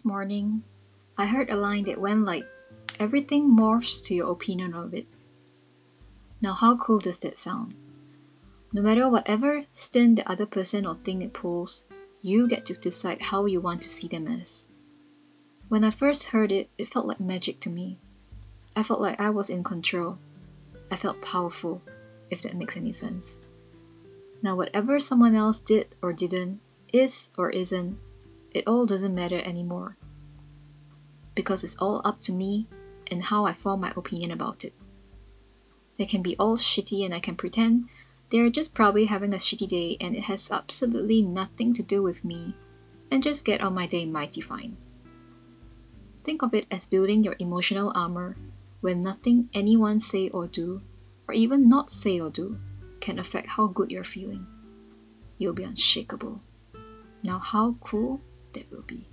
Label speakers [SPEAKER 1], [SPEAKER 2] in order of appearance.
[SPEAKER 1] morning, I heard a line that went like, Everything morphs to your opinion of it. Now, how cool does that sound? No matter whatever stint the other person or thing it pulls, you get to decide how you want to see them as. When I first heard it, it felt like magic to me. I felt like I was in control. I felt powerful, if that makes any sense. Now, whatever someone else did or didn't, is or isn't, it all doesn't matter anymore. Because it's all up to me and how I form my opinion about it. They can be all shitty and I can pretend they're just probably having a shitty day and it has absolutely nothing to do with me and just get on my day mighty fine. Think of it as building your emotional armor when nothing anyone say or do, or even not say or do, can affect how good you're feeling. You'll be unshakable. Now, how cool that will be.